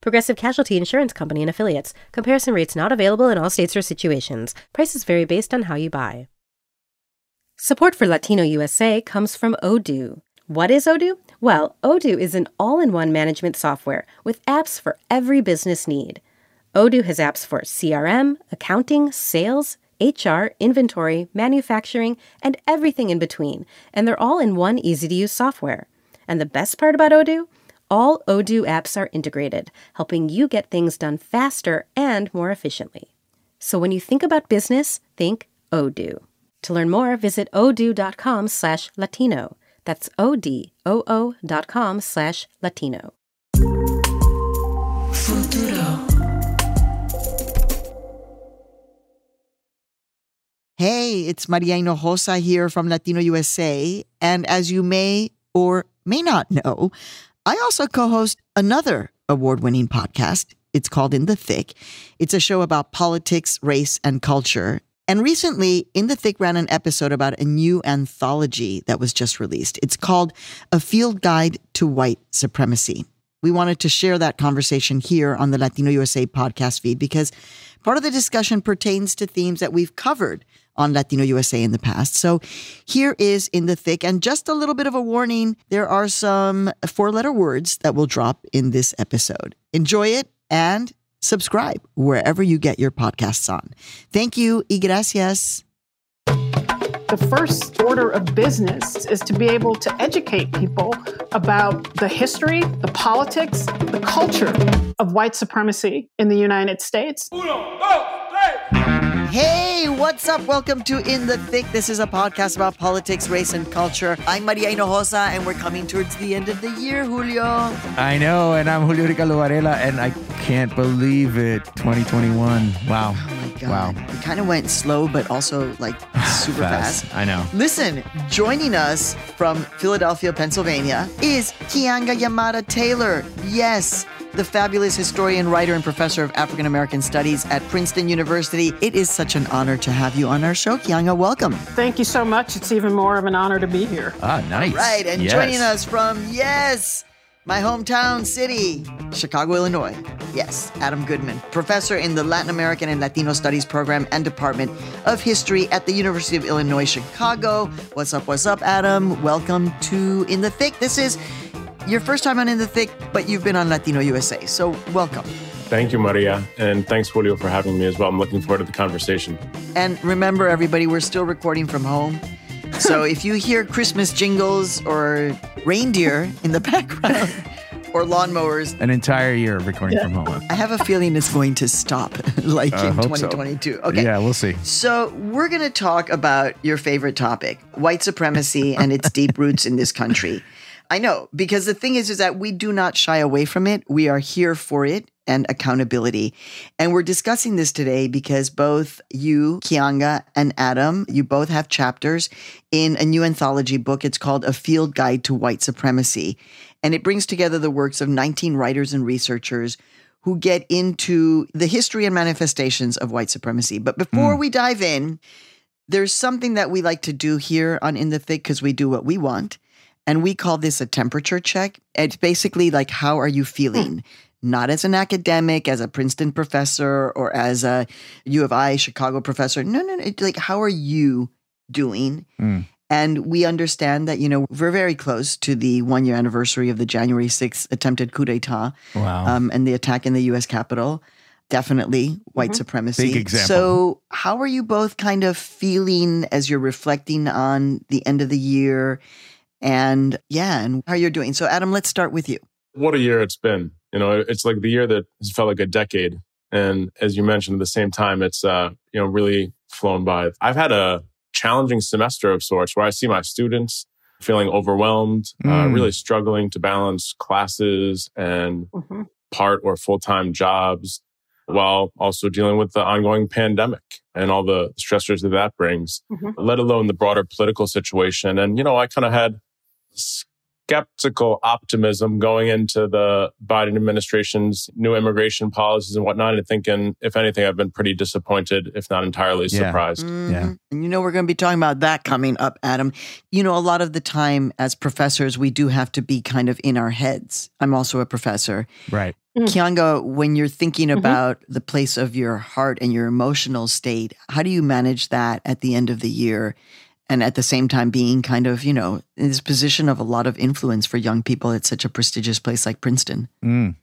Progressive Casualty Insurance Company and Affiliates. Comparison rates not available in all states or situations. Prices vary based on how you buy. Support for Latino USA comes from Odoo. What is Odoo? Well, Odoo is an all in one management software with apps for every business need. Odoo has apps for CRM, accounting, sales, HR, inventory, manufacturing, and everything in between, and they're all in one easy to use software. And the best part about Odoo? All Odoo apps are integrated, helping you get things done faster and more efficiently. So when you think about business, think Odoo. To learn more, visit odoo.com slash Latino. That's O-D-O-O dot com slash Latino. Futuro. Hey, it's Maria Hinojosa here from Latino USA. And as you may or may not know, I also co host another award winning podcast. It's called In the Thick. It's a show about politics, race, and culture. And recently, In the Thick ran an episode about a new anthology that was just released. It's called A Field Guide to White Supremacy. We wanted to share that conversation here on the Latino USA podcast feed because part of the discussion pertains to themes that we've covered on Latino USA in the past. So here is In the Thick. And just a little bit of a warning there are some four letter words that will drop in this episode. Enjoy it and subscribe wherever you get your podcasts on. Thank you y gracias. The first order of business is to be able to educate people about the history, the politics, the culture of white supremacy in the United States. Uno, dos, Hey, what's up? Welcome to In the Thick. This is a podcast about politics, race, and culture. I'm Maria Hinojosa, and we're coming towards the end of the year, Julio. I know, and I'm Julio Ricardo Varela, and I can't believe it. 2021. Wow. Oh my God. Wow. It kind of went slow, but also like super fast. fast. I know. Listen, joining us from Philadelphia, Pennsylvania is Keeanga-Yamahtta Taylor. Yes, the fabulous historian, writer, and professor of African American Studies at Princeton University. It is such an honor to have you on our show, Keeanga. Welcome. Thank you so much. It's even more of an honor to be here. Ah, nice. Right, and yes. joining us from, yes, my hometown city, Chicago, Illinois. Yes, Adam Goodman, professor in the Latin American and Latino Studies program and Department of History at the University of Illinois Chicago. What's up, what's up, Adam? Welcome to In the Thick. This is your first time on In the Thick, but you've been on Latino USA. So welcome. Thank you, Maria. And thanks, Julio, for having me as well. I'm looking forward to the conversation. And remember, everybody, we're still recording from home. So if you hear Christmas jingles or reindeer in the background, or lawnmowers. An entire year of recording yeah. from home. I have a feeling it's going to stop like uh, in 2022. So. Okay. Yeah, we'll see. So, we're going to talk about your favorite topic white supremacy and its deep roots in this country. I know because the thing is, is that we do not shy away from it. We are here for it and accountability. And we're discussing this today because both you, Keeanga, and Adam, you both have chapters in a new anthology book. It's called A Field Guide to White Supremacy. And it brings together the works of 19 writers and researchers who get into the history and manifestations of white supremacy. But before mm. we dive in, there's something that we like to do here on In the Thick because we do what we want. And we call this a temperature check. It's basically like, how are you feeling? Mm. Not as an academic, as a Princeton professor, or as a U of I Chicago professor. No, no, no. Like, how are you doing? Mm. And we understand that, you know, we're very close to the one year anniversary of the January 6th attempted coup d'etat wow. um, and the attack in the US Capitol. Definitely white mm-hmm. supremacy. Big example. So, how are you both kind of feeling as you're reflecting on the end of the year and yeah, and how you're doing. So, Adam, let's start with you. What a year it's been. You know, it's like the year that has felt like a decade. And as you mentioned, at the same time, it's, uh, you know, really flown by. I've had a challenging semester of sorts where I see my students feeling overwhelmed, mm. uh, really struggling to balance classes and mm-hmm. part or full time jobs. while also dealing with the ongoing pandemic and all the stressors that that brings, mm-hmm. let alone the broader political situation. And, you know, I kind of had skeptical optimism going into the Biden administration's new immigration policies and whatnot, and thinking, if anything, I've been pretty disappointed, if not entirely yeah. surprised. Mm-hmm. Yeah. And you know, we're going to be talking about that coming up, Adam. You know, a lot of the time as professors, we do have to be kind of in our heads. I'm also a professor. Right. Mm. Keeanga, when you're thinking mm-hmm. about the place of your heart and your emotional state, how do you manage that at the end of the year? And at the same time being kind of you know in this position of a lot of influence for young people at such a prestigious place like princeton mm.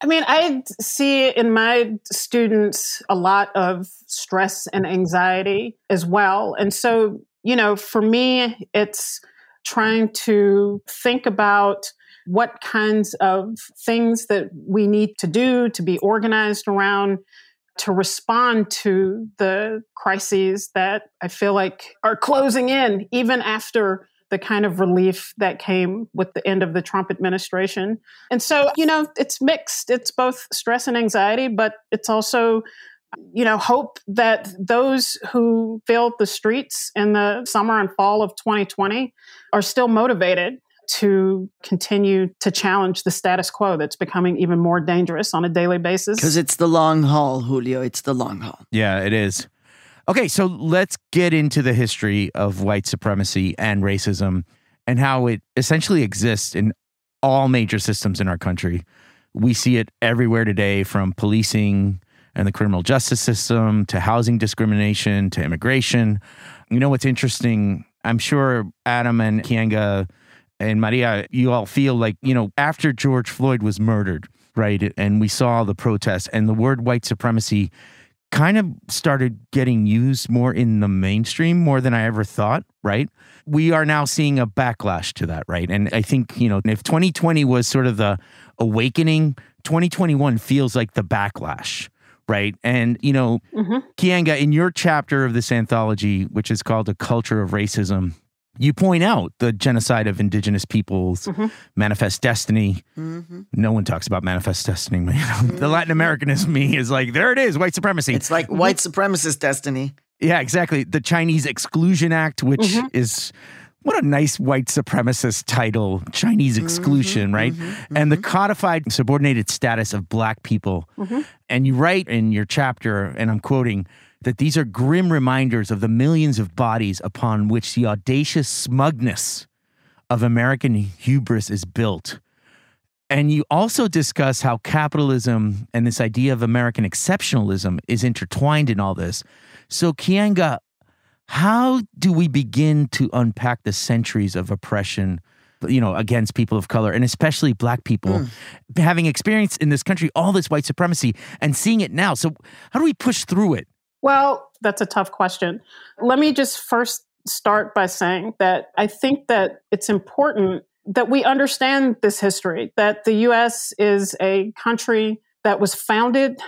i mean i see in my students a lot of stress and anxiety as well and so you know for me it's trying to think about what kinds of things that we need to do to be organized around to respond to the crises that I feel like are closing in, even after the kind of relief that came with the end of the Trump administration. And so, you know, it's mixed. It's both stress and anxiety, but it's also, you know, hope that those who filled the streets in the summer and fall of 2020 are still motivated to continue to challenge the status quo that's becoming even more dangerous on a daily basis. Because it's the long haul, Julio. It's the long haul. Yeah, it is. Okay, so let's get into the history of white supremacy and racism and how it essentially exists in all major systems in our country. We see it everywhere today from policing and the criminal justice system to housing discrimination to immigration. You know what's interesting? I'm sure Adam and Keeanga and Maria, you all feel like, you know, after George Floyd was murdered, right? And we saw the protests and the word white supremacy kind of started getting used more in the mainstream more than I ever thought, right? We are now seeing a backlash to that, right? And I think, you know, if 2020 was sort of the awakening, 2021 feels like the backlash, right? And, you know, mm-hmm. Keeanga, in your chapter of this anthology, which is called A Culture of Racism, you point out the genocide of indigenous peoples, mm-hmm. manifest destiny. Mm-hmm. No one talks about manifest destiny. Mm-hmm. the Latin Americanist me is like, there it is, white supremacy. It's like white supremacist destiny. Yeah, exactly. The Chinese Exclusion Act, which mm-hmm. is what a nice white supremacist title, Chinese mm-hmm. exclusion, right? Mm-hmm. And the codified subordinated status of black people. And you write in your chapter, and I'm quoting, that these are grim reminders of the millions of bodies upon which the audacious smugness of American hubris is built. And you also discuss how capitalism and this idea of American exceptionalism is intertwined in all this. So, Keeanga, how do we begin to unpack the centuries of oppression? you know against people of color and especially black people mm. having experienced in this country all this white supremacy and seeing it now so how do we push through it well, that's a tough question. Let me just first start by saying that I think that it's important that we understand this history, that the US is a country that was founded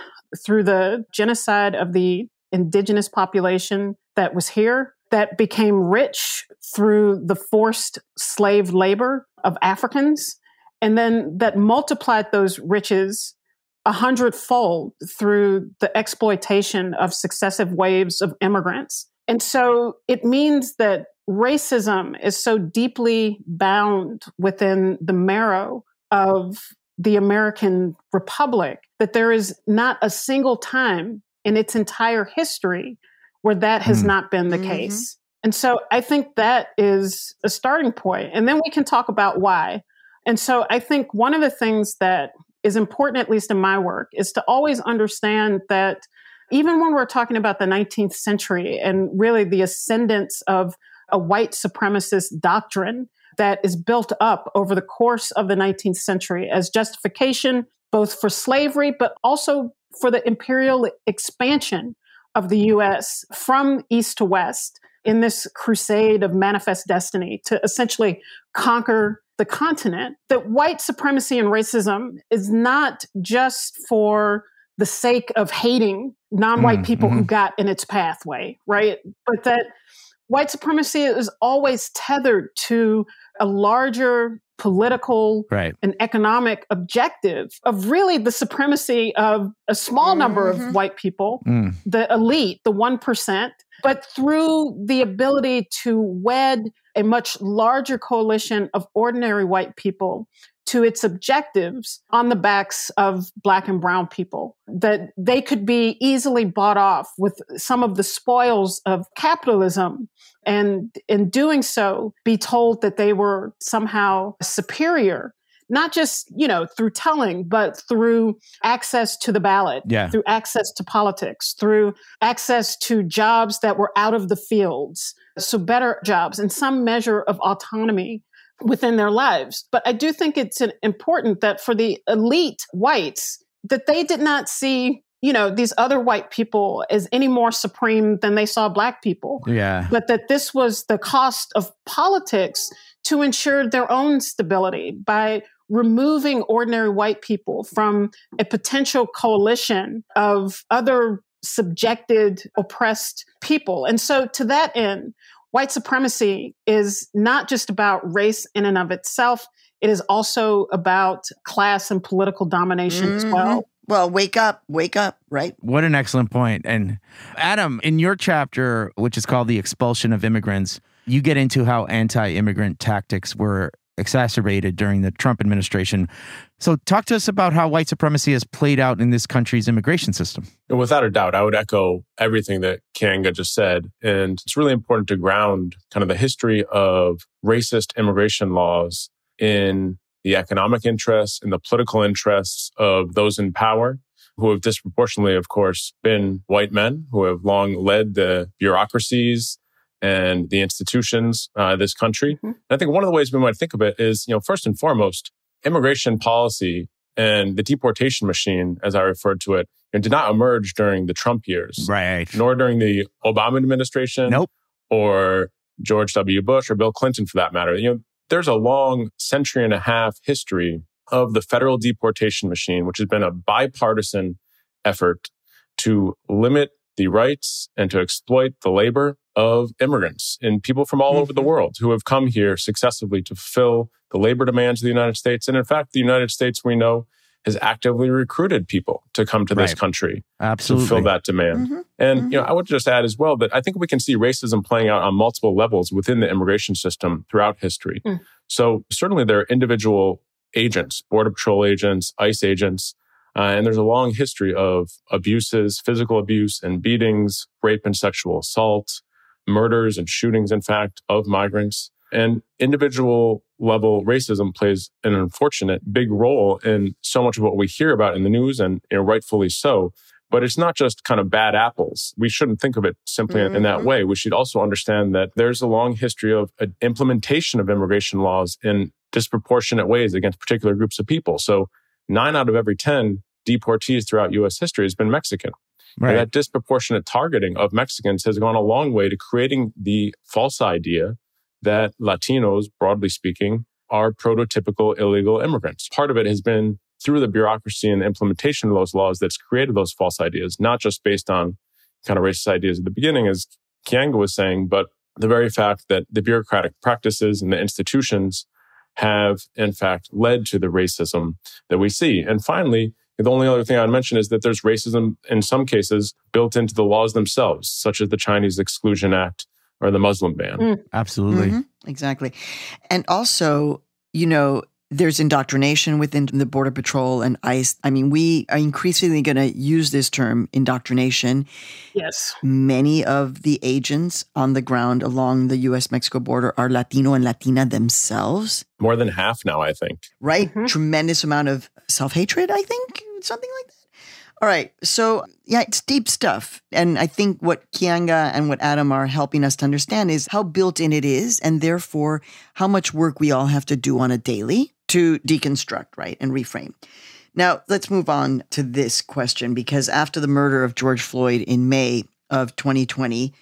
through the genocide of the indigenous population that was here, that became rich through the forced slave labor of Africans, and then that multiplied those riches a hundredfold through the exploitation of successive waves of immigrants. And so it means that racism is so deeply bound within the marrow of the American Republic that there is not a single time in its entire history where that has mm. not been the mm-hmm. case. And so I think that is a starting point. And then we can talk about why. And so I think one of the things that is important, at least in my work, is to always understand that even when we're talking about the 19th century and really the ascendance of a white supremacist doctrine that is built up over the course of the 19th century as justification both for slavery, but also for the imperial expansion of the US from east to west in this crusade of manifest destiny to essentially conquer the continent that white supremacy and racism is not just for the sake of hating non-white mm, people mm-hmm. who got in its pathway, right? But that white supremacy is always tethered to a larger political Right. and economic objective of really the supremacy of a small number Mhm. of white people, Mm. the elite, the 1%, but through the ability to wed a much larger coalition of ordinary white people to its objectives on the backs of black and brown people that they could be easily bought off with some of the spoils of capitalism and in doing so be told that they were somehow superior not just you know through telling but through access to the ballot Yeah. through access to politics through access to jobs that were out of the fields so better jobs and some measure of autonomy within their lives but i do think it's an- important that for the elite whites that they did not see you know these other white people as any more supreme than they saw black people Yeah. but that this was the cost of politics to ensure their own stability by removing ordinary white people from a potential coalition of other subjected, oppressed people. And so, to that end, white supremacy is not just about race in and of itself, it is also about class and political domination as Mhm. well. Well, wake up, wake up, right? What an excellent point. And Adam, in your chapter, which is called The Expulsion of Immigrants, you get into how anti immigrant tactics were exacerbated during the Trump administration. So, talk to us about how white supremacy has played out in this country's immigration system. Without a doubt, I would echo everything that Keeanga just said. And it's really important to ground kind of the history of racist immigration laws in the economic interests and the political interests of those in power who have disproportionately, of course, been white men who have long led the bureaucracies and the institutions uh, of this country. Mhm. And I think one of the ways we might think of it is, you know, first and foremost, immigration policy and the deportation machine, as I referred to it, you know, did not emerge during the Trump years, Right. nor during the Obama administration, Nope. or George W. Bush or Bill Clinton for that matter. You know, there's a long century and a half history of the federal deportation machine, which has been a bipartisan effort to limit the rights and to exploit the labor of immigrants and people from all over the world who have come here successively to fulfill the labor demands of the United States. And in fact, the United States, we know, has actively recruited people to come to this Right. country Absolutely. to fill that demand. Mhm. And you know, I would just add as well that I think we can see racism playing out on multiple levels within the immigration system throughout history. Mm. So certainly there are individual agents, border patrol agents, ICE agents, uh, and there's a long history of abuses, physical abuse and beatings, rape and sexual assault, murders and shootings, in fact, of migrants. And individual level racism plays an unfortunate big role in so much of what we hear about in the news, and you know, rightfully so. But it's not just kind of bad apples. We shouldn't think of it simply in- in that Mhm. way. We should also understand that there's a long history of uh, implementation of immigration laws in disproportionate ways against particular groups of people. So nine out of every 10 deportees throughout US history has been Mexican. Right. that disproportionate targeting of Mexicans has gone a long way to creating the false idea that Latinos, broadly speaking, are prototypical illegal immigrants. Part of it has been through the bureaucracy and the implementation of those laws that's created those false ideas, not just based on kind of racist ideas at the beginning, as Keeanga was saying, but the very fact that the bureaucratic practices and the institutions have, in fact, led to the racism that we see. And finally, the only other thing I'd mention is that there's racism in some cases built into the laws themselves, such as the Chinese Exclusion Act or the Muslim ban. Mm. Absolutely. Mhm, exactly. And also, you know, there's indoctrination within the Border Patrol and ICE. I mean, we are increasingly going to use this term indoctrination. Yes. Many of the agents on the ground along the US Mexico border are Latino and Latina themselves, More than half now, I think. right? Mhm. Tremendous amount of self hatred, I think, something like that. All right. So, yeah, it's deep stuff. And I think what Keeanga and what Adam are helping us to understand is how built in it is, and therefore how much work we all have to do on a daily to deconstruct, right, and reframe. Now, let's move on to this question because after the murder of George Floyd in May of 2020,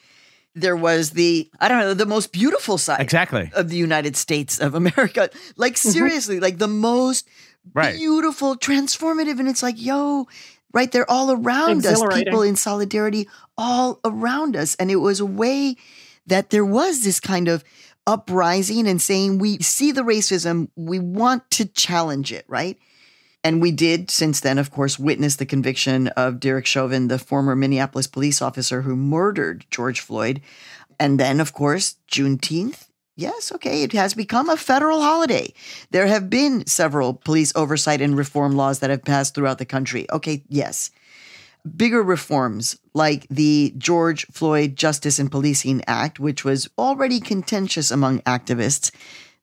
there was the, I don't know, the most beautiful side Exactly. of the United States of America. Like, mm-hmm. seriously, like the most Right. beautiful, transformative. And it's like, yo, right there, all around us, people in solidarity all around us. And it was a way that there was this kind of uprising and saying, we see the racism, we want to challenge it, right? And we did, since then, of course, witness the conviction of Derek Chauvin, the former Minneapolis police officer who murdered George Floyd. And then, of course, Juneteenth. Yes, okay, it has become a federal holiday. There have been several police oversight and reform laws that have passed throughout the country. Okay, yes. Bigger reforms like the George Floyd Justice and Policing Act, which was already contentious among activists,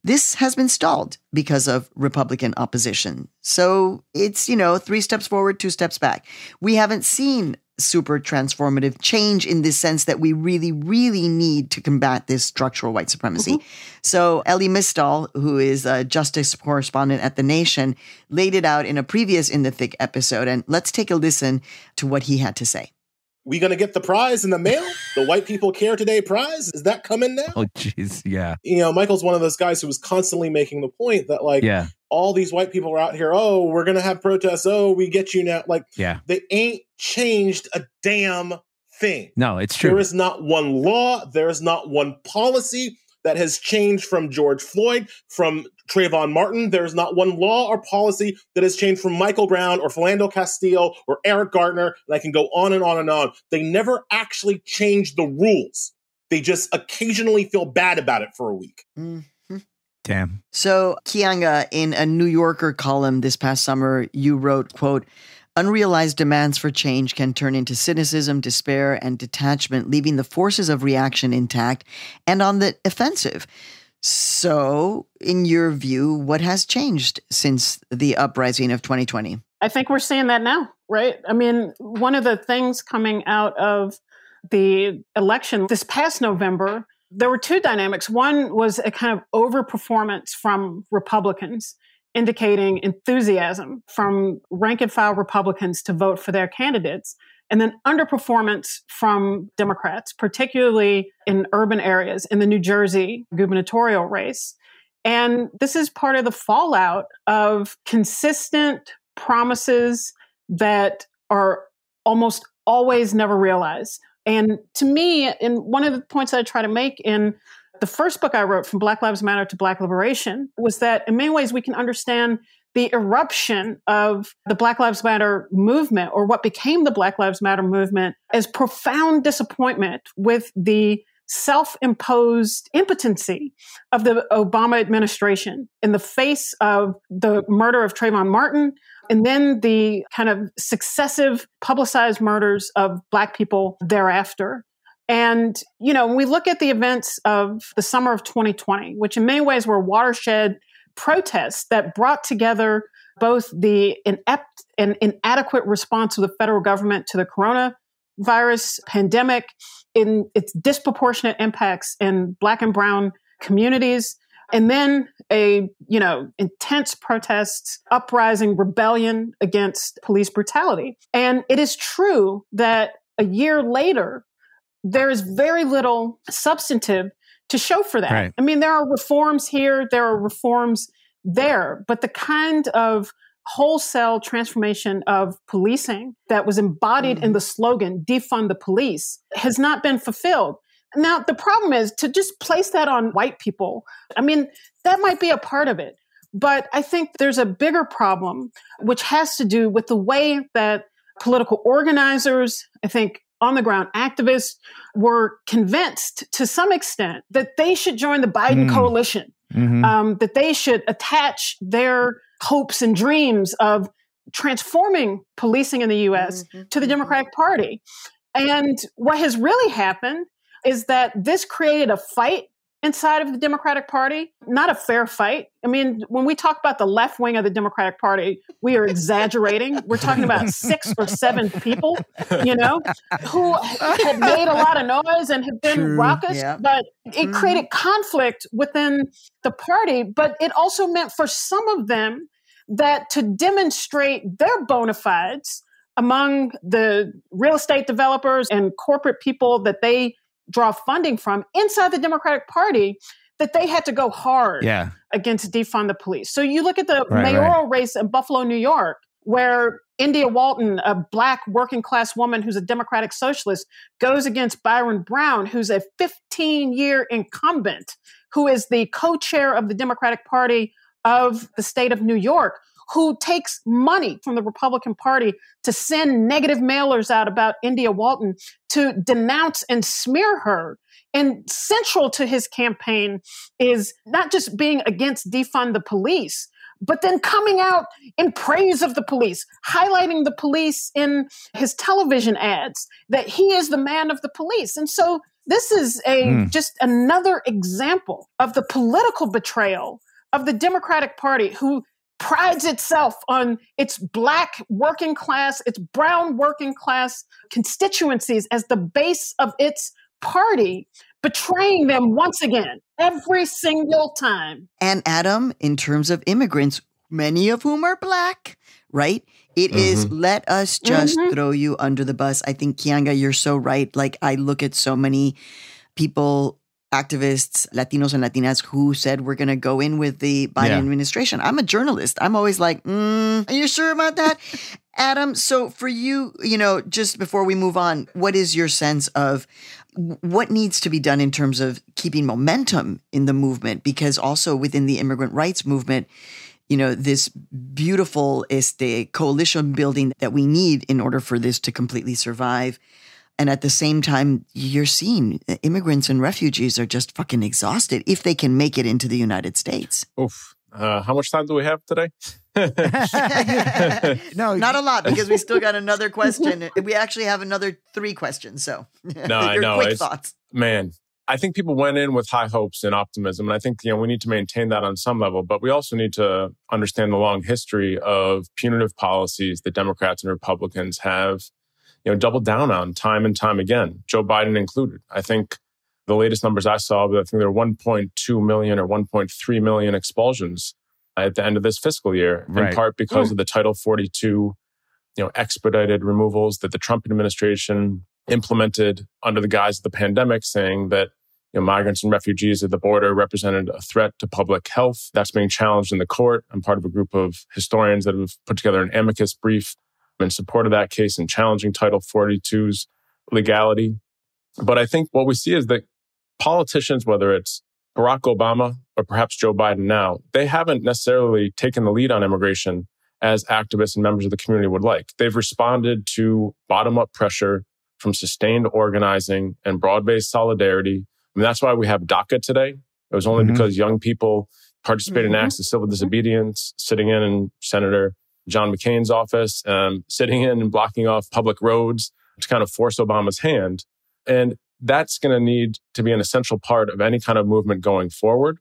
this has been stalled because of Republican opposition. So it's, you know, three steps forward, two steps back. We haven't seen super transformative change in this sense that we really, really need to combat this structural white supremacy. Mm-hmm. So Elie Mystal, who is a justice correspondent at The Nation, laid it out in a previous In the Thick episode. And let's take a listen to what he had to say we gonna get the prize in the mail? the White People Care Today prize? Is that coming now? Oh, jeez, yeah. You know, Michael's one of those guys who was constantly making the point that like, yeah. All these white people are out here. Oh, we're gonna have protests. Oh, we get you now. Like, yeah, they ain't changed a damn thing. No, it's true. There is not one law. There is not one policy that has changed from George Floyd, from Trayvon Martin. There's not one law or policy that has changed from Michael Brown or Philando Castile or Eric Garner. And I can go on and on and on. They never actually change the rules. They just occasionally feel bad about it for a week. Mm-hmm. Damn. So, Keeanga, in a New Yorker column this past summer, you wrote, quote, Unrealized demands for change can turn into cynicism, despair, and detachment, leaving the forces of reaction intact and on the offensive. So, in your view, what has changed since the uprising of 2020? I think we're seeing that now, right? I mean, one of the things coming out of the election this past November, there were two dynamics. One was a kind of overperformance from Republicans, indicating enthusiasm from rank and file Republicans to vote for their candidates and then underperformance from Democrats, particularly in urban areas in the New Jersey gubernatorial race. And this is part of the fallout of consistent promises that are almost always never realized. And to me, and one of the points that I try to make in the first book I wrote, From Black Lives Matter to Black Liberation, was that in many ways we can understand the eruption of the Black Lives Matter movement or what became the Black Lives Matter movement as profound disappointment with the self imposed impotency of the Obama administration in the face of the murder of Trayvon Martin and then the kind of successive publicized murders of Black people thereafter. And, you know, when we look at the events of the summer of 2020, which in many ways were watershed protests that brought together both the inept and inadequate response of the federal government to the coronavirus pandemic in its disproportionate impacts in black and brown communities and then a you know intense protests uprising rebellion against police brutality and it is true that a year later there is very little substantive to show for that. Right. I mean, there are reforms here, there are reforms there, but the kind of wholesale transformation of policing that was embodied mm-hmm. in the slogan defund the police has not been fulfilled. Now, the problem is to just place that on white people. I mean, that might be a part of it. But I think there's a bigger problem, which has to do with the way that political organizers, I think on the ground activists were convinced to some extent that they should join the Biden mm. coalition, mm-hmm. um, that they should attach their hopes and dreams of transforming policing in the US mm-hmm. to the mm-hmm. Democratic Party. And what has really happened is that this created a fight inside of the Democratic Party, not a fair fight. I mean, when we talk about the left wing of the Democratic Party, we are exaggerating. We're talking about six or seven people, you know, who have made a lot of noise and have been True. raucous, yeah. but it mm-hmm. created conflict within the party. But it also meant for some of them that to demonstrate their bona fides among the real estate developers and corporate people that they draw funding from inside the Democratic Party that they had to go hard yeah. against defund the police. So you look at the right, mayoral right. race in Buffalo, New York, where India Walton, a black working class woman who's a Democratic socialist, goes against Byron Brown, who's a 15 year incumbent, who is the co chair of the Democratic Party of the state of New York, who takes money from the Republican Party to send negative mailers out about India Walton to denounce and smear her. And central to his campaign is not just being against defund the police, but then coming out in praise of the police, highlighting the police in his television ads, that he is the man of the police. And so this is a mm. just another example of the political betrayal of the Democratic Party who prides itself on its black working class, its brown working class constituencies as the base of its party, betraying them once again every single time. And Adam, in terms of immigrants, many of whom are black, right? It mm-hmm. is let us just mm-hmm. throw you under the bus. I think Keeanga, you're so right. Like I look at so many people activists, Latinos and Latinas who said we're going to go in with the Biden yeah. administration. I'm a journalist. I'm always like, mm, are you sure about that? Adam, so for you, you know, just before we move on, what is your sense of what needs to be done in terms of keeping momentum in the movement? Because also within the immigrant rights movement, you know, this beautiful este coalition building that we need in order for this to completely survive and at the same time, you're seeing immigrants and refugees are just fucking exhausted if they can make it into the United States. Oof. Uh, how much time do we have today? no, not a lot because we still got another question. We actually have another three questions. So, no, I know. Quick thoughts, man. I think people went in with high hopes and optimism, and I think you know we need to maintain that on some level. But we also need to understand the long history of punitive policies that Democrats and Republicans have you know, doubled down on time and time again, Joe Biden included. I think the latest numbers I saw, I think there were 1.2 million or 1.3 million expulsions at the end of this fiscal year, right. in part because mm. of the Title 42, you know, expedited removals that the Trump administration implemented under the guise of the pandemic, saying that you know, migrants and refugees at the border represented a threat to public health. That's being challenged in the court. I'm part of a group of historians that have put together an amicus brief in support of that case and challenging Title 42's legality. But I think what we see is that politicians, whether it's Barack Obama or perhaps Joe Biden now, they haven't necessarily taken the lead on immigration as activists and members of the community would like. They've responded to bottom up pressure from sustained organizing and broad based solidarity. I mean, that's why we have DACA today. It was only mm-hmm. because young people participated mm-hmm. in acts of civil disobedience, sitting in and Senator John McCain's office, um, sitting in and blocking off public roads to kind of force Obama's hand. And that's going to need to be an essential part of any kind of movement going forward.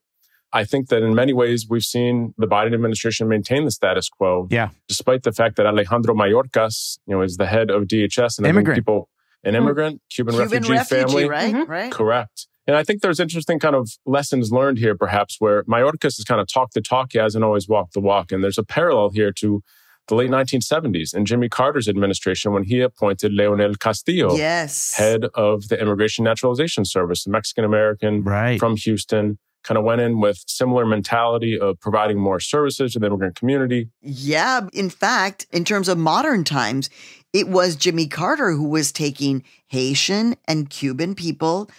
I think that in many ways we've seen the Biden administration maintain the status quo. Yeah. Despite the fact that Alejandro Mayorkas, you know, is the head of DHS and immigrant. people an mm-hmm. immigrant, Cuban, Cuban refugee, refugee, family. Right, mm-hmm. right. Correct. And I think there's interesting kind of lessons learned here, perhaps, where Mayorkas has kind of talked the talk. He hasn't always walked the walk. And there's a parallel here to the late 1970s in Jimmy Carter's administration when he appointed Leonel Castillo, yes. head of the Immigration Naturalization Service, a Mexican American right. from Houston. Kind of went in with similar mentality of providing more services to the immigrant community. Yeah. In fact, in terms of modern times, it was Jimmy Carter who was taking Haitian and Cuban people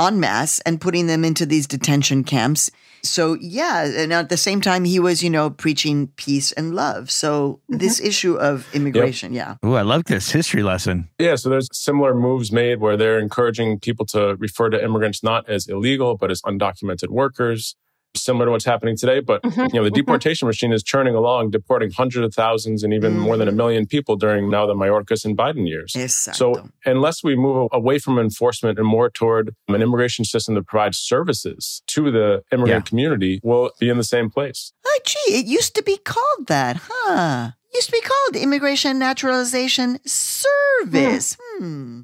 en masse and putting them into these detention camps. So, yeah. And at the same time, he was, you know, preaching peace and love. So, mm-hmm. this issue of immigration, yep. yeah. Oh, I love this history lesson. Yeah. So, there's similar moves made where they're encouraging people to refer to immigrants not as illegal, but as undocumented workers similar to what's happening today. But mm-hmm. you know, the mm-hmm. deportation machine is churning along, deporting hundreds of thousands and even mm-hmm. more than a mm-hmm. million people during now the Mayorkas and Biden years. Exacto. So unless we move away from enforcement and more toward an immigration system that provides services to the immigrant yeah. community, we'll be in the same place. Oh, gee, it used to be called that, huh? It used to be called Immigration Naturalization Service. Hmm. hmm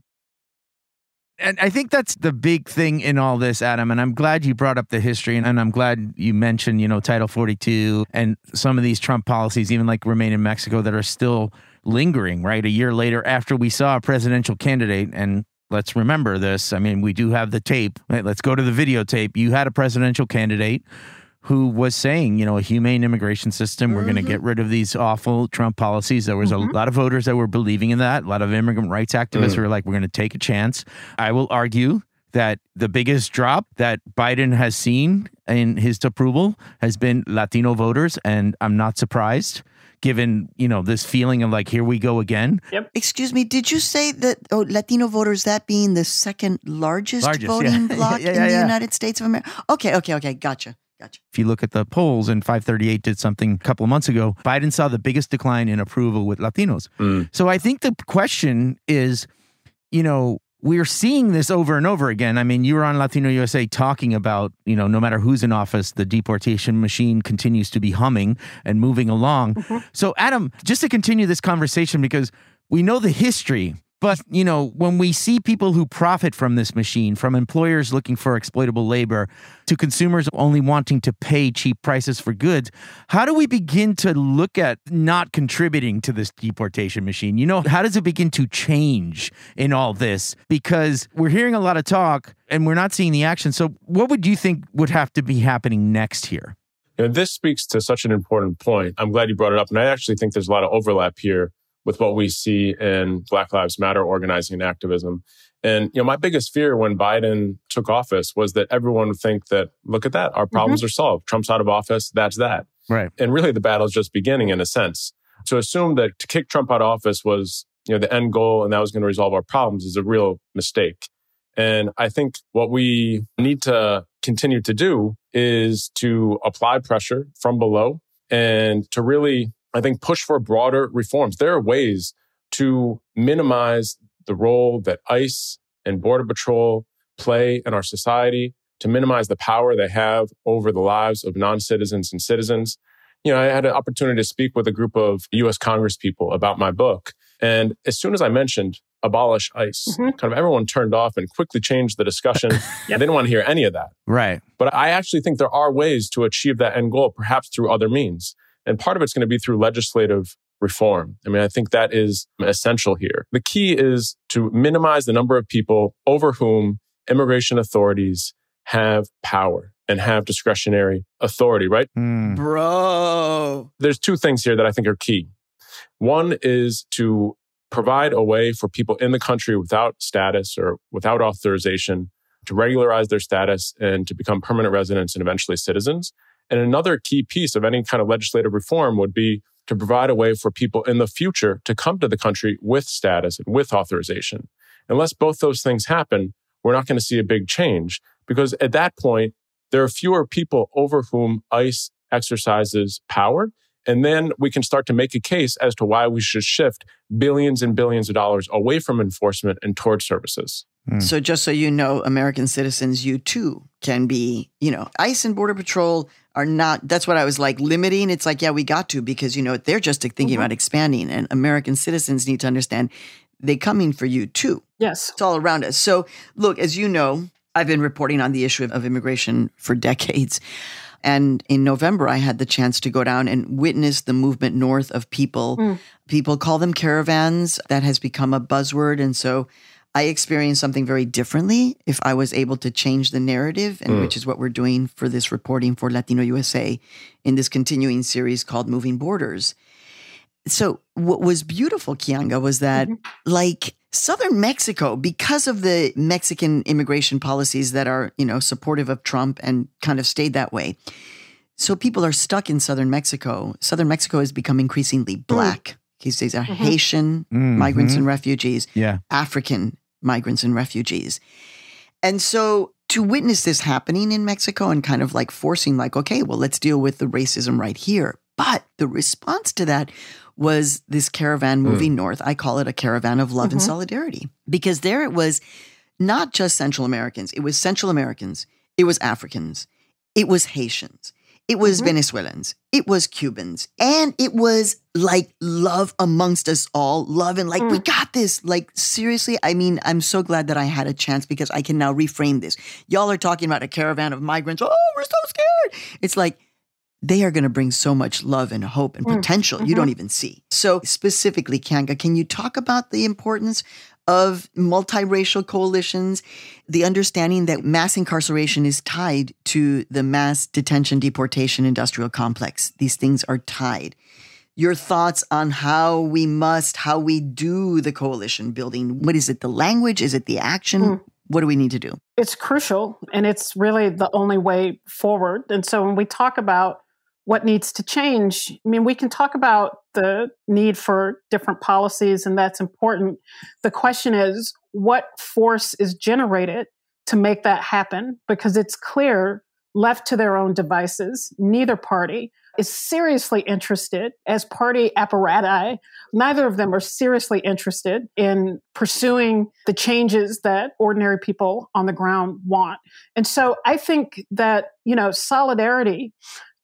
and I think that's the big thing in all this, Adam. And I'm glad you brought up the history, and, I'm glad you mentioned, you know, Title 42 and some of these Trump policies, even like Remain in Mexico, that are still lingering. Right, a year later, after we saw a presidential candidate, and let's remember this. I mean, we do have the tape. Let's go to the videotape. You had a presidential candidate who was saying, you know, a humane immigration system. We're going to get rid of these awful Trump policies. There was Mhm. a lot of voters that were believing in that. A lot of immigrant rights activists Mm. were like, we're going to take a chance. I will argue that the biggest drop that Biden has seen in his approval has been Latino voters. And I'm not surprised given, you know, this feeling of like, here we go again. Yep. Excuse me, did you say that oh, Latino voters, that being the second largest, Largest, voting yeah. bloc Yeah, in yeah, the. United States of America? Okay, okay, okay, gotcha, gotcha. If you look at the polls, and 538 did something a couple of months ago, Biden saw the biggest decline in approval with Latinos. Mm. So I think the question is, you know, we're seeing this over and over again. I mean, you were on Latino USA talking about, you know, no matter who's in office, the deportation machine continues to be humming and moving along. So, Adam, just to continue this conversation, because we know the history, but, you know, when we see people who profit from this machine, from employers looking for exploitable labor to consumers only wanting to pay cheap prices for goods, how do we begin to look at not contributing to this deportation machine? You know, how does it begin to change in all this? Because we're hearing a lot of talk and we're not seeing the action. So, what would you think would have to be happening next here? You know, this speaks to such an important point. I'm glad you brought it up. And I actually think there's a lot of overlap here with what we see in Black Lives Matter organizing and activism. And, you know, my biggest fear when Biden took office was that everyone would think that, look at that, our mm-hmm. problems are solved. Trump's out of office. That's that. Right. And really the battle's just beginning in a sense. To assume that to kick Trump out of office was, you know, the end goal and that was going to resolve our problems is a real mistake. And I think what we need to continue to do is to apply pressure from below and to really, I think, push for broader reforms. There are ways to minimize the role that ICE and Border Patrol play in our society, to minimize the power they have over the lives of non citizens and citizens. You know, I had an opportunity to speak with a group of US Congress people about my book. And as soon as I mentioned abolish ICE, Mhm. kind of everyone turned off and quickly changed the discussion. They didn't want to hear any of that. Right. But I actually think there are ways to achieve that end goal, perhaps through other means. And part of it's going to be through legislative reform. I mean, I think that is essential here. The key is to minimize the number of people over whom immigration authorities have power and have discretionary authority, right? Hmm. Bro. There's two things here that I think are key. One is to provide a way for people in the country without status or without authorization to regularize their status and to become permanent residents and eventually citizens. And another key piece of any kind of legislative reform would be to provide a way for people in the future to come to the country with status and with authorization. Unless both those things happen, we're not going to see a big change because at that point, there are fewer people over whom ICE exercises power. And then we can start to make a case as to why we should shift billions and billions of dollars away from enforcement and towards services. Hmm. So just so you know, American citizens, you too can be, you know, ICE and Border Patrol are not, that's what I was like limiting. It's like, yeah, we got to because, you know, they're just thinking Mhm. about expanding and American citizens need to understand they coming for you too. Yes. It's all around us. So, look, as you know, I've been reporting on the issue of, of immigration for decades. And in November, I had the chance to go down and witness the movement north of people. Mm. People call them caravans. That has become a buzzword. And so I experienced something very differently if I was able to change the narrative, and Mm. which is what we're doing for this reporting for Latino USA in this continuing series called Moving Borders. So, what was beautiful, Keeanga, was that Mhm. like southern Mexico, because of the Mexican immigration policies that are, you know, supportive of Trump and kind of stayed that way. So people are stuck in southern Mexico. Southern Mexico has become increasingly black. These days are Mhm. Haitian Mhm. migrants and refugees, Yeah. African migrants and refugees. And so to witness this happening in Mexico and kind of like forcing, like, okay, well, let's deal with the racism right here. But the response to that was this caravan moving north. I call it a caravan of love and Mhm. solidarity because there it was not just Central Americans, it was Central Americans, it was Africans, it was Haitians, it was Mhm. Venezuelans, it was Cubans, and it was like love amongst us all, love and like, we Mm. got this. Like, seriously, I mean, I'm so glad that I had a chance because I can now reframe this. Y'all are talking about a caravan of migrants. Oh, we're so scared. It's like, they are going to bring so much love and hope and Mm, potential you don't even see. So, specifically, Keeanga, can you talk about the importance of multiracial coalitions, the understanding that mass incarceration is tied to the mass detention deportation industrial complex. These things are tied. Your thoughts on how we must, how we do the coalition building. What is it? The language? Is it the action? Mm. What do we need to do? It's crucial and it's really the only way forward. And so when we talk about what needs to change, I mean, we can talk about the need for different policies, and that's important. The question is, what force is generated to make that happen? Because it's clear, left to their own devices, neither party is seriously interested as party apparati. Neither of them are seriously interested in pursuing the changes that ordinary people on the ground want. And so I think that, you know, solidarity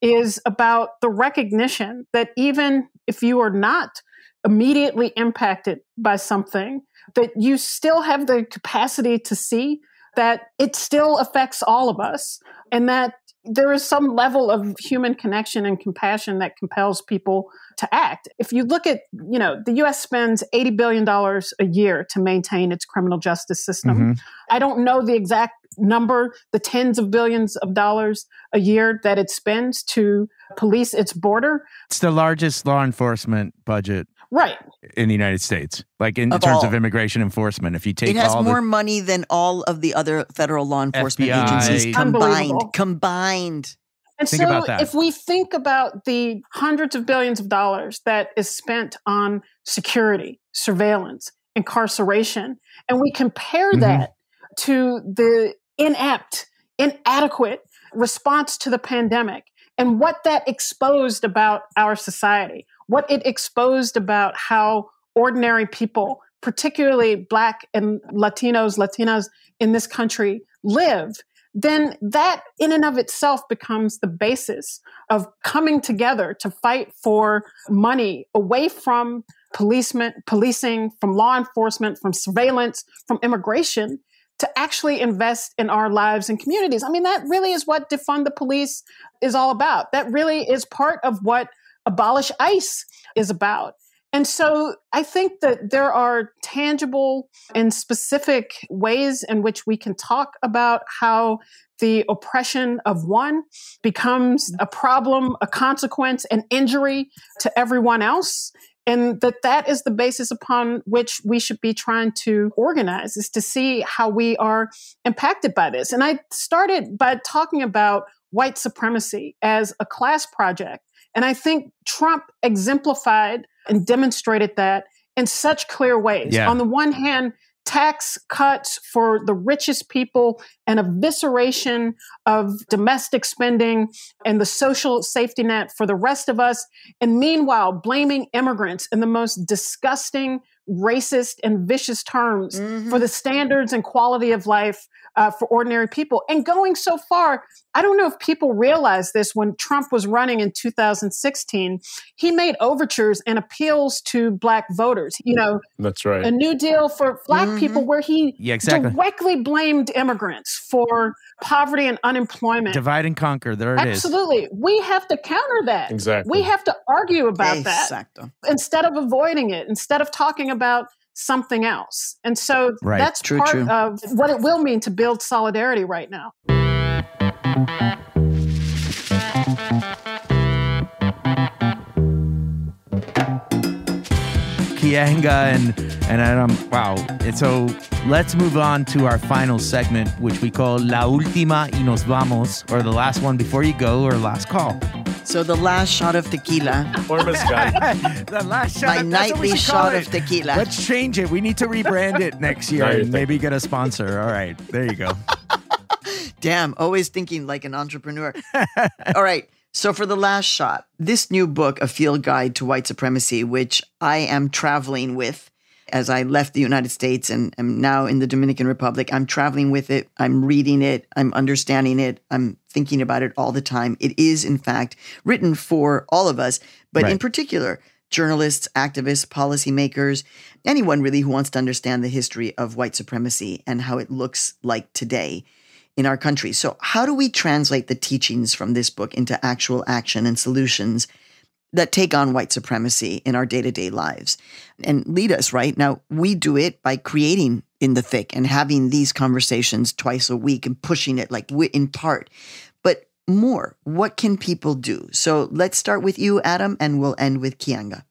is about the recognition that even if you are not immediately impacted by something, that you still have the capacity to see that it still affects all of us and that there is some level of human connection and compassion that compels people to act. If you look at, you know, the US spends $80 billion a year to maintain its criminal justice system. Mm-hmm. I don't know the exact number, the tens of billions of dollars a year that it spends to police its border. It's the largest law enforcement budget right in the United States. Like in, of terms all. of immigration enforcement, if you take it has all more the, money than all of the other federal law enforcement FBI. agencies combined. Combined. And Think so, about that. if we think about the hundreds of billions of dollars that is spent on security, surveillance, incarceration, and we compare Mhm. that to the inept, inadequate response to the pandemic and what that exposed about our society, what it exposed about how ordinary people, particularly Black and Latinos, Latinas in this country, live, then that in and of itself becomes the basis of coming together to fight for money away from policemen, policing, from law enforcement, from surveillance, from immigration, to actually invest in our lives and communities. I mean, that really is what defund the police is all about. That really is part of what abolish ICE is about. And so I think that there are tangible and specific ways in which we can talk about how the oppression of one becomes a problem, a consequence, an injury to everyone else. And that that is the basis upon which we should be trying to organize is to see how we are impacted by this. And I started by talking about white supremacy as a class project. And I think Trump exemplified and demonstrated that in such clear ways. Yeah. On the one hand, tax cuts for the richest people and evisceration of domestic spending and the social safety net for the rest of us. And meanwhile, blaming immigrants in the most disgusting, racist, and vicious terms Mhm. for the standards and quality of life uh, for ordinary people. And going so far, I don't know if people realize this when Trump was running in 2016, he made overtures and appeals to black voters. You know, That's right. a new deal for black Mhm. people where he Yeah, exactly. directly blamed immigrants for poverty and unemployment. divide and conquer. There it is. Absolutely. We have to counter that. Exactly. We have to argue about that instead of avoiding it, instead of talking about something else. And so Right. that's True, part true. of what it will mean to build solidarity right now. Keeanga and and Adam. Wow. And so let's move on to our final segment, which we call La Última y Nos Vamos, or the last one before you go, or last call. So the last shot of tequila, or mezcal. the last shot. my that's what we nightly shot of tequila. Let's change it. We need to rebrand it next year and maybe get a sponsor. All right. There you go. Damn, always thinking like an entrepreneur. All right. So for the last shot, this new book, A Field Guide to White Supremacy, which I am traveling with as I left the United States and am now in the Dominican Republic. I'm traveling with it. I'm reading it. I'm understanding it. I'm thinking about it all the time. It is, in fact, written for all of us, but in particular, journalists, activists, policymakers, anyone really who wants to understand the history of white supremacy and how it looks like today in our country. So, how do we translate the teachings from this book into actual action and solutions that take on white supremacy in our day to day lives and lead us, right? Now, we do it by creating in the thick and having these conversations twice a week and pushing it like in part. But more, what can people do? So let's start with you, Adam, and we'll end with Keeanga.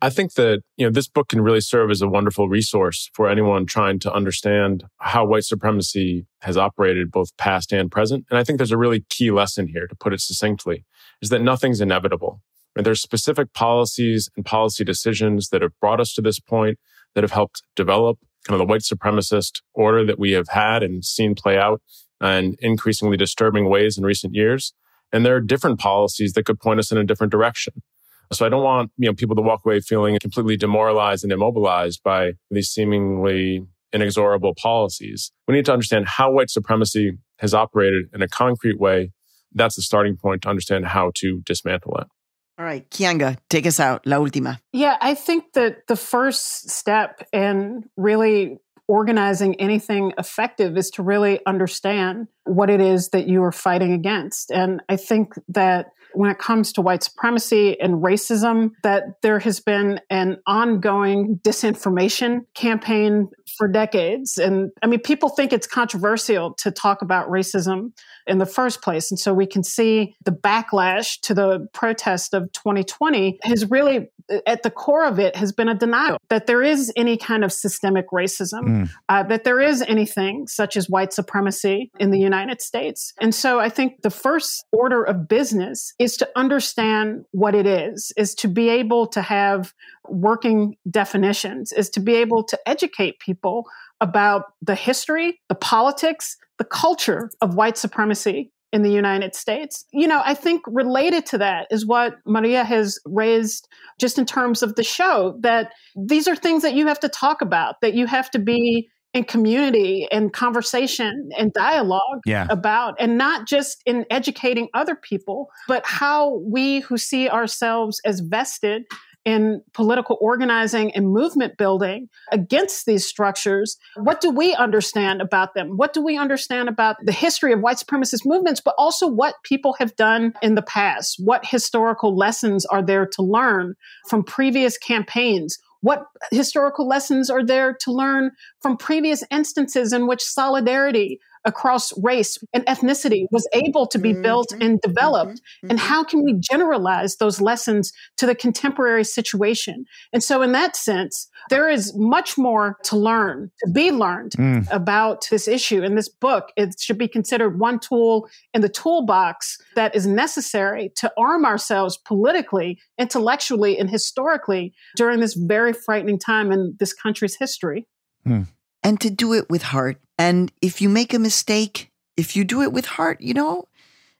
I think that, you know, this book can really serve as a wonderful resource for anyone trying to understand how white supremacy has operated both past and present. And I think there's a really key lesson here to put it succinctly is that nothing's inevitable. And there's specific policies and policy decisions that have brought us to this point that have helped develop kind of the white supremacist order that we have had and seen play out in increasingly disturbing ways in recent years. And there are different policies that could point us in a different direction. So I don't want, you know, people to walk away feeling completely demoralized and immobilized by these seemingly inexorable policies. We need to understand how white supremacy has operated in a concrete way. That's the starting point to understand how to dismantle it. All right, Keeanga, take us out. La última. Yeah, I think that the first step in really organizing anything effective is to really understand what it is that you are fighting against. And I think that when it comes to white supremacy and racism, that there has been an ongoing disinformation campaign for decades. And I mean, people think it's controversial to talk about racism in the first place. And so we can see the backlash to the protest of 2020 has really, at the core of it, has been a denial that there is any kind of systemic racism, mm. Uh, that there is anything such as white supremacy in the United States. And so I think the first order of business is to understand what it is, is to be able to have working definitions, is to be able to educate people about the history, the politics, the culture of white supremacy in the United States. You know, I think related to that is what Maria has raised just in terms of the show that these are things that you have to talk about, that you have to be in community and conversation and dialogue yeah. about, and not just in educating other people, but how we who see ourselves as vested in political organizing and movement building against these structures. What do we understand about them? What do we understand about the history of white supremacist movements, but also what people have done in the past? What historical lessons are there to learn from previous campaigns? What historical lessons are there to learn from previous instances in which solidarity across race and ethnicity was able to be mm-hmm. built and developed mm-hmm. and mm-hmm. how can we generalize those lessons to the contemporary situation and so in that sense there is much more to learn to be learned mm. about this issue in this book it should be considered one tool in the toolbox that is necessary to arm ourselves politically intellectually and historically during this very frightening time in this country's history mm and to do it with heart. And if you make a mistake, if you do it with heart, you know,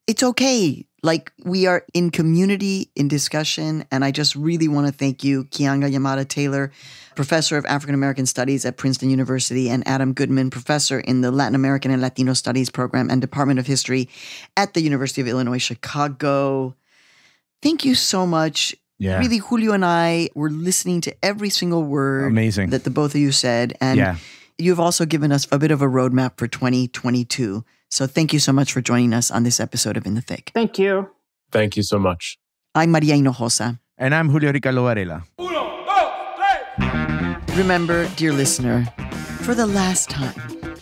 it's okay. Like we are in community, in discussion. And I just really want to thank you, Keeanga-Yamahtta Taylor, professor of African American Studies at Princeton University, and Adam Goodman, professor in the Latin American and Latino Studies program and Department of History at the University of Illinois Chicago. Thank you so much. Yeah. Really, Julio and I were listening to every single word Amazing. that the both of you said. And yeah you've also given us a bit of a roadmap for 2022. So thank you so much for joining us on this episode of In the Thick. Thank you. Thank you so much. I'm Maria Hinojosa. And I'm Julio Ricardo Varela. Remember, dear listener, for the last time,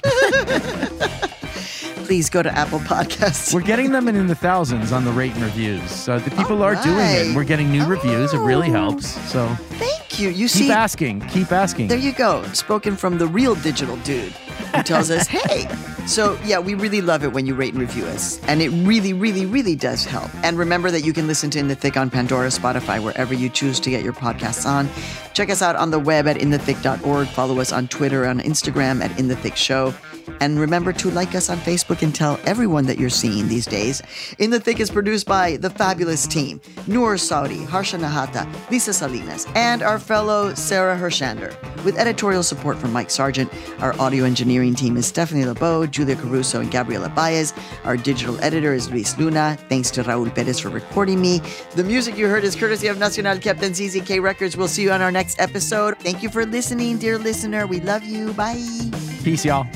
please go to Apple Podcasts. We're getting them in, in the thousands on the rate and reviews. So the people All are doing it. We're getting new oh. reviews. It really oh. helps. So thank you. You keep see, asking, keep asking. There you go. Spoken from the real digital dude who tells us, "Hey." So yeah, we really love it when you rate and review us, and it really, really, really does help. And remember that you can listen to In the Thick on Pandora, Spotify, wherever you choose to get your podcasts on. Check us out on the web at inthethick.org. Follow us on Twitter and Instagram at In the Thick Show. And remember to like us on Facebook and tell everyone that you're seeing these days. In the Thick is produced by the fabulous team Noor Saudi, Harsha Nahata, Lisa Salinas, and our fellow Sarah Hershander. With editorial support from Mike Sargent, our audio engineering team is Stephanie LeBeau, Julia Caruso, and Gabriela Baez. Our digital editor is Luis Luna. Thanks to Raul Perez for recording me. The music you heard is courtesy of Nacional Captain ZZK Records. We'll see you on our next episode. Thank you for listening, dear listener. We love you. Bye. Peace, y'all.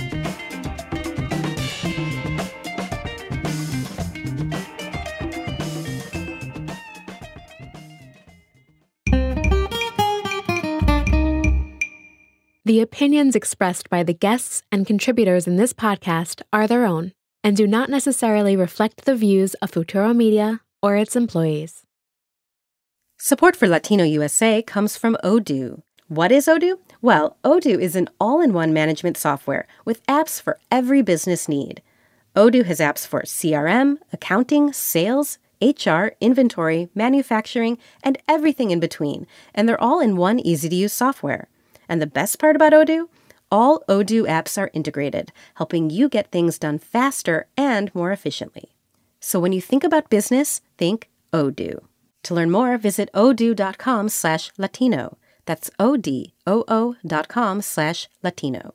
The opinions expressed by the guests and contributors in this podcast are their own and do not necessarily reflect the views of Futuro Media or its employees. Support for Latino USA comes from Odoo. What is Odoo? Well, Odoo is an all in one management software with apps for every business need. Odoo has apps for CRM, accounting, sales, HR, inventory, manufacturing, and everything in between, and they're all in one easy to use software. And the best part about Odoo? All Odoo apps are integrated, helping you get things done faster and more efficiently. So when you think about business, think Odoo. To learn more, visit odoo.com slash Latino. That's O-D-O-O dot com slash Latino.